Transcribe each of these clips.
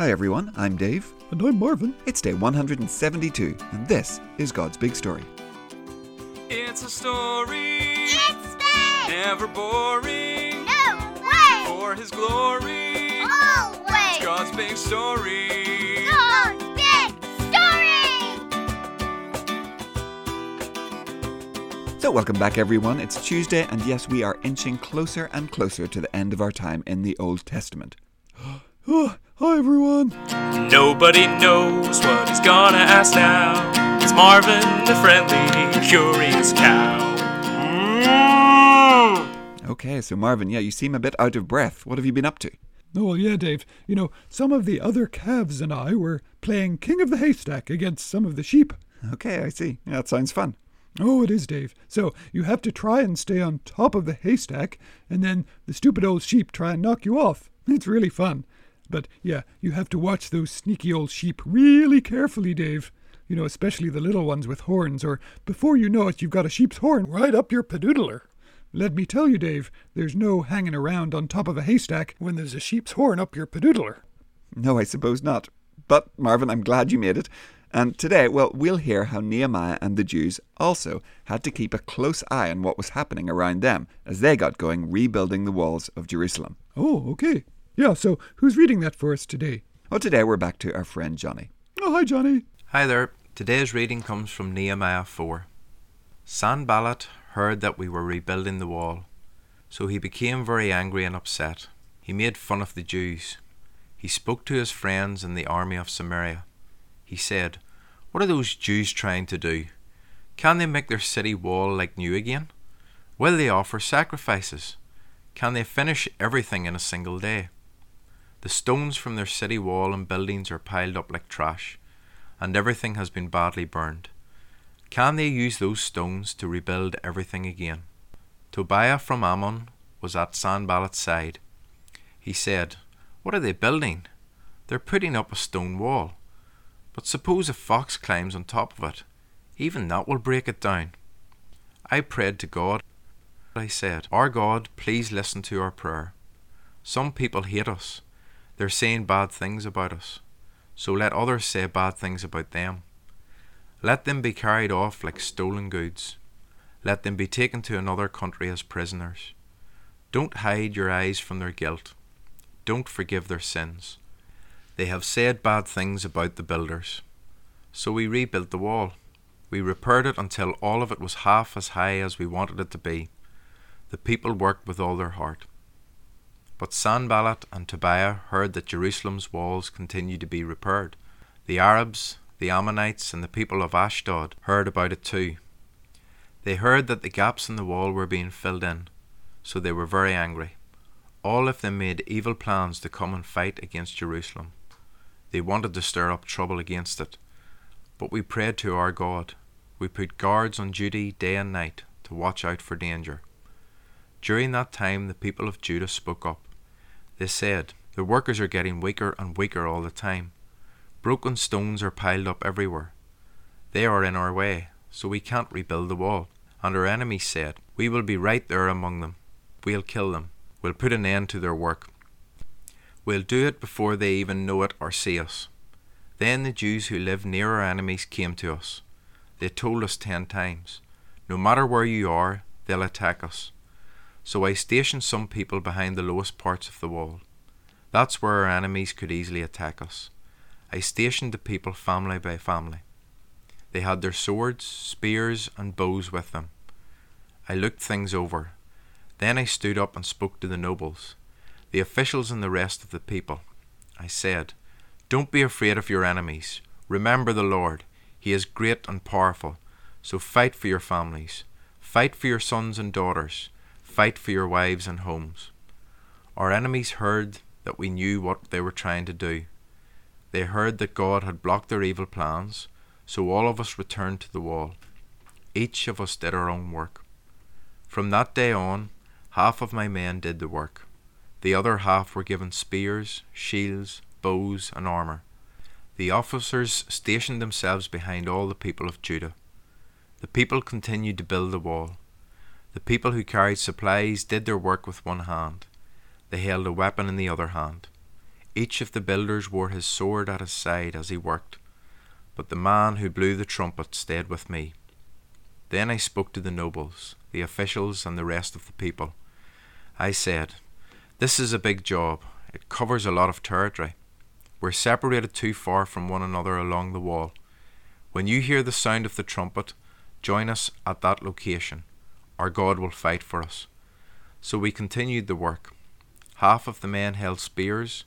Hi everyone, I'm Dave. And I'm Marvin. It's day 172, and this is God's Big Story. It's a story, It's big! never boring, No way! for His glory. Always! God's big story. God's big story! So, welcome back everyone. It's Tuesday, and yes, we are inching closer and closer to the end of our time in the Old Testament. Hi, everyone. Nobody knows what he's gonna ask now. It's Marvin, the friendly, curious cow. Mm. Okay, so Marvin, yeah, you seem a bit out of breath. What have you been up to? Oh, well, yeah, Dave. You know, some of the other calves and I were playing King of the Haystack against some of the sheep. Okay, I see. Yeah, that sounds fun. Oh, it is, Dave. So you have to try and stay on top of the haystack, and then the stupid old sheep try and knock you off. It's really fun. But yeah, you have to watch those sneaky old sheep really carefully, Dave. You know, especially the little ones with horns, or before you know it, you've got a sheep's horn right up your padoodler. Let me tell you, Dave, there's no hanging around on top of a haystack when there's a sheep's horn up your padoodler. No, I suppose not. But, Marvin, I'm glad you made it. And today, well, we'll hear how Nehemiah and the Jews also had to keep a close eye on what was happening around them as they got going rebuilding the walls of Jerusalem. Oh, okay. Yeah, so who's reading that for us today? Well, today we're back to our friend Johnny. Oh, hi, Johnny. Hi there. Today's reading comes from Nehemiah 4. Sanballat heard that we were rebuilding the wall, so he became very angry and upset. He made fun of the Jews. He spoke to his friends in the army of Samaria. He said, What are those Jews trying to do? Can they make their city wall like new again? Will they offer sacrifices? Can they finish everything in a single day? The stones from their city wall and buildings are piled up like trash and everything has been badly burned. Can they use those stones to rebuild everything again? Tobiah from Ammon was at Sanballat's side. He said, What are they building? They're putting up a stone wall. But suppose a fox climbs on top of it. Even that will break it down. I prayed to God. I said, Our God, please listen to our prayer. Some people hate us. They're saying bad things about us so let others say bad things about them. Let them be carried off like stolen goods. Let them be taken to another country as prisoners. Don't hide your eyes from their guilt. Don't forgive their sins. They have said bad things about the builders. So we rebuilt the wall. We repaired it until all of it was half as high as we wanted it to be. The people worked with all their heart. But Sanballat and Tobiah heard that Jerusalem's walls continued to be repaired. The Arabs, the Ammonites, and the people of Ashdod heard about it too. They heard that the gaps in the wall were being filled in, so they were very angry. All of them made evil plans to come and fight against Jerusalem. They wanted to stir up trouble against it. But we prayed to our God. We put guards on duty day and night to watch out for danger. During that time, the people of Judah spoke up. They said, The workers are getting weaker and weaker all the time. Broken stones are piled up everywhere. They are in our way, so we can't rebuild the wall. And our enemies said, We will be right there among them. We'll kill them. We'll put an end to their work. We'll do it before they even know it or see us. Then the Jews who lived near our enemies came to us. They told us ten times, No matter where you are, they'll attack us. So I stationed some people behind the lowest parts of the wall. That's where our enemies could easily attack us. I stationed the people family by family. They had their swords, spears, and bows with them. I looked things over. Then I stood up and spoke to the nobles, the officials, and the rest of the people. I said, Don't be afraid of your enemies. Remember the Lord. He is great and powerful. So fight for your families. Fight for your sons and daughters. Fight for your wives and homes. Our enemies heard that we knew what they were trying to do. They heard that God had blocked their evil plans, so all of us returned to the wall. Each of us did our own work. From that day on, half of my men did the work. The other half were given spears, shields, bows, and armour. The officers stationed themselves behind all the people of Judah. The people continued to build the wall. The people who carried supplies did their work with one hand. They held a weapon in the other hand. Each of the builders wore his sword at his side as he worked, but the man who blew the trumpet stayed with me. Then I spoke to the nobles, the officials, and the rest of the people. I said, This is a big job. It covers a lot of territory. We're separated too far from one another along the wall. When you hear the sound of the trumpet, join us at that location. Our God will fight for us. So we continued the work. Half of the men held spears.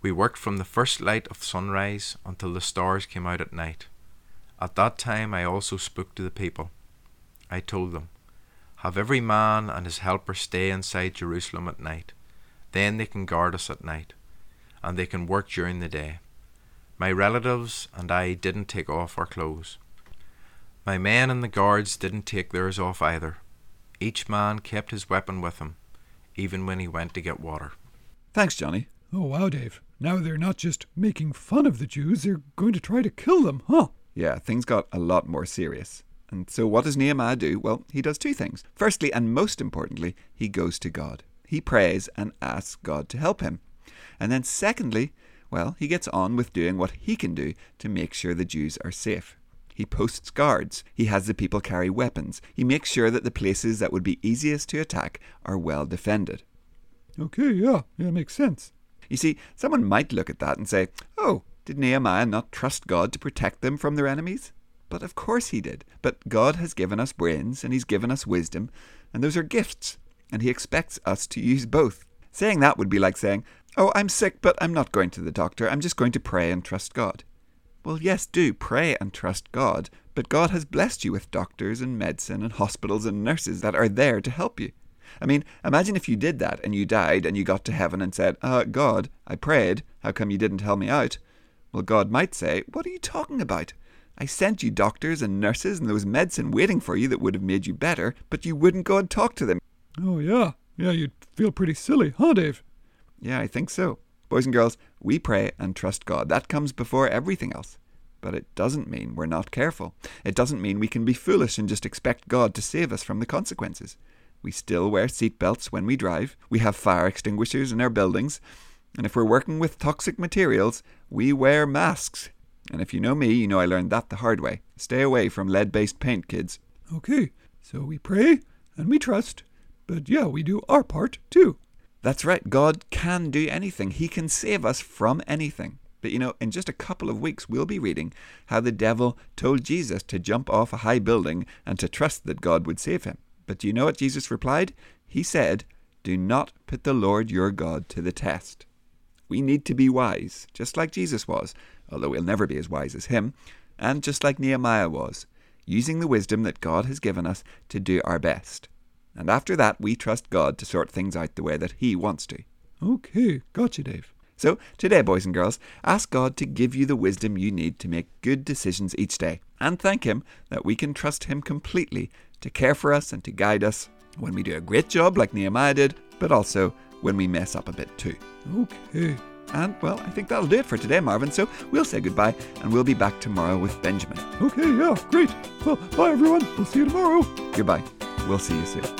We worked from the first light of sunrise until the stars came out at night. At that time I also spoke to the people. I told them, Have every man and his helper stay inside Jerusalem at night. Then they can guard us at night, and they can work during the day. My relatives and I didn't take off our clothes. My men and the guards didn't take theirs off either. Each man kept his weapon with him, even when he went to get water. Thanks, Johnny. Oh, wow, Dave. Now they're not just making fun of the Jews, they're going to try to kill them, huh? Yeah, things got a lot more serious. And so, what does Nehemiah do? Well, he does two things. Firstly, and most importantly, he goes to God. He prays and asks God to help him. And then, secondly, well, he gets on with doing what he can do to make sure the Jews are safe. He posts guards. He has the people carry weapons. He makes sure that the places that would be easiest to attack are well defended. Okay, yeah, yeah, makes sense. You see, someone might look at that and say, oh, did Nehemiah not trust God to protect them from their enemies? But of course he did. But God has given us brains and he's given us wisdom, and those are gifts, and he expects us to use both. Saying that would be like saying, Oh, I'm sick, but I'm not going to the doctor. I'm just going to pray and trust God. Well, yes, do pray and trust God, but God has blessed you with doctors and medicine and hospitals and nurses that are there to help you. I mean, imagine if you did that and you died and you got to heaven and said, uh, God, I prayed. How come you didn't help me out? Well, God might say, What are you talking about? I sent you doctors and nurses and there was medicine waiting for you that would have made you better, but you wouldn't go and talk to them. Oh, yeah. Yeah, you'd feel pretty silly, huh, Dave? Yeah, I think so. Boys and girls, we pray and trust God. That comes before everything else. But it doesn't mean we're not careful. It doesn't mean we can be foolish and just expect God to save us from the consequences. We still wear seatbelts when we drive. We have fire extinguishers in our buildings. And if we're working with toxic materials, we wear masks. And if you know me, you know I learned that the hard way. Stay away from lead based paint, kids. Okay, so we pray and we trust, but yeah, we do our part too. That's right, God can do anything. He can save us from anything. But you know, in just a couple of weeks, we'll be reading how the devil told Jesus to jump off a high building and to trust that God would save him. But do you know what Jesus replied? He said, Do not put the Lord your God to the test. We need to be wise, just like Jesus was, although we'll never be as wise as him, and just like Nehemiah was, using the wisdom that God has given us to do our best. And after that, we trust God to sort things out the way that He wants to. Okay, gotcha, Dave. So, today, boys and girls, ask God to give you the wisdom you need to make good decisions each day, and thank Him that we can trust Him completely to care for us and to guide us when we do a great job like Nehemiah did, but also when we mess up a bit too. Okay. And, well, I think that'll do it for today, Marvin, so we'll say goodbye and we'll be back tomorrow with Benjamin. Okay, yeah, great. Well, bye everyone. We'll see you tomorrow. Goodbye. We'll see you soon.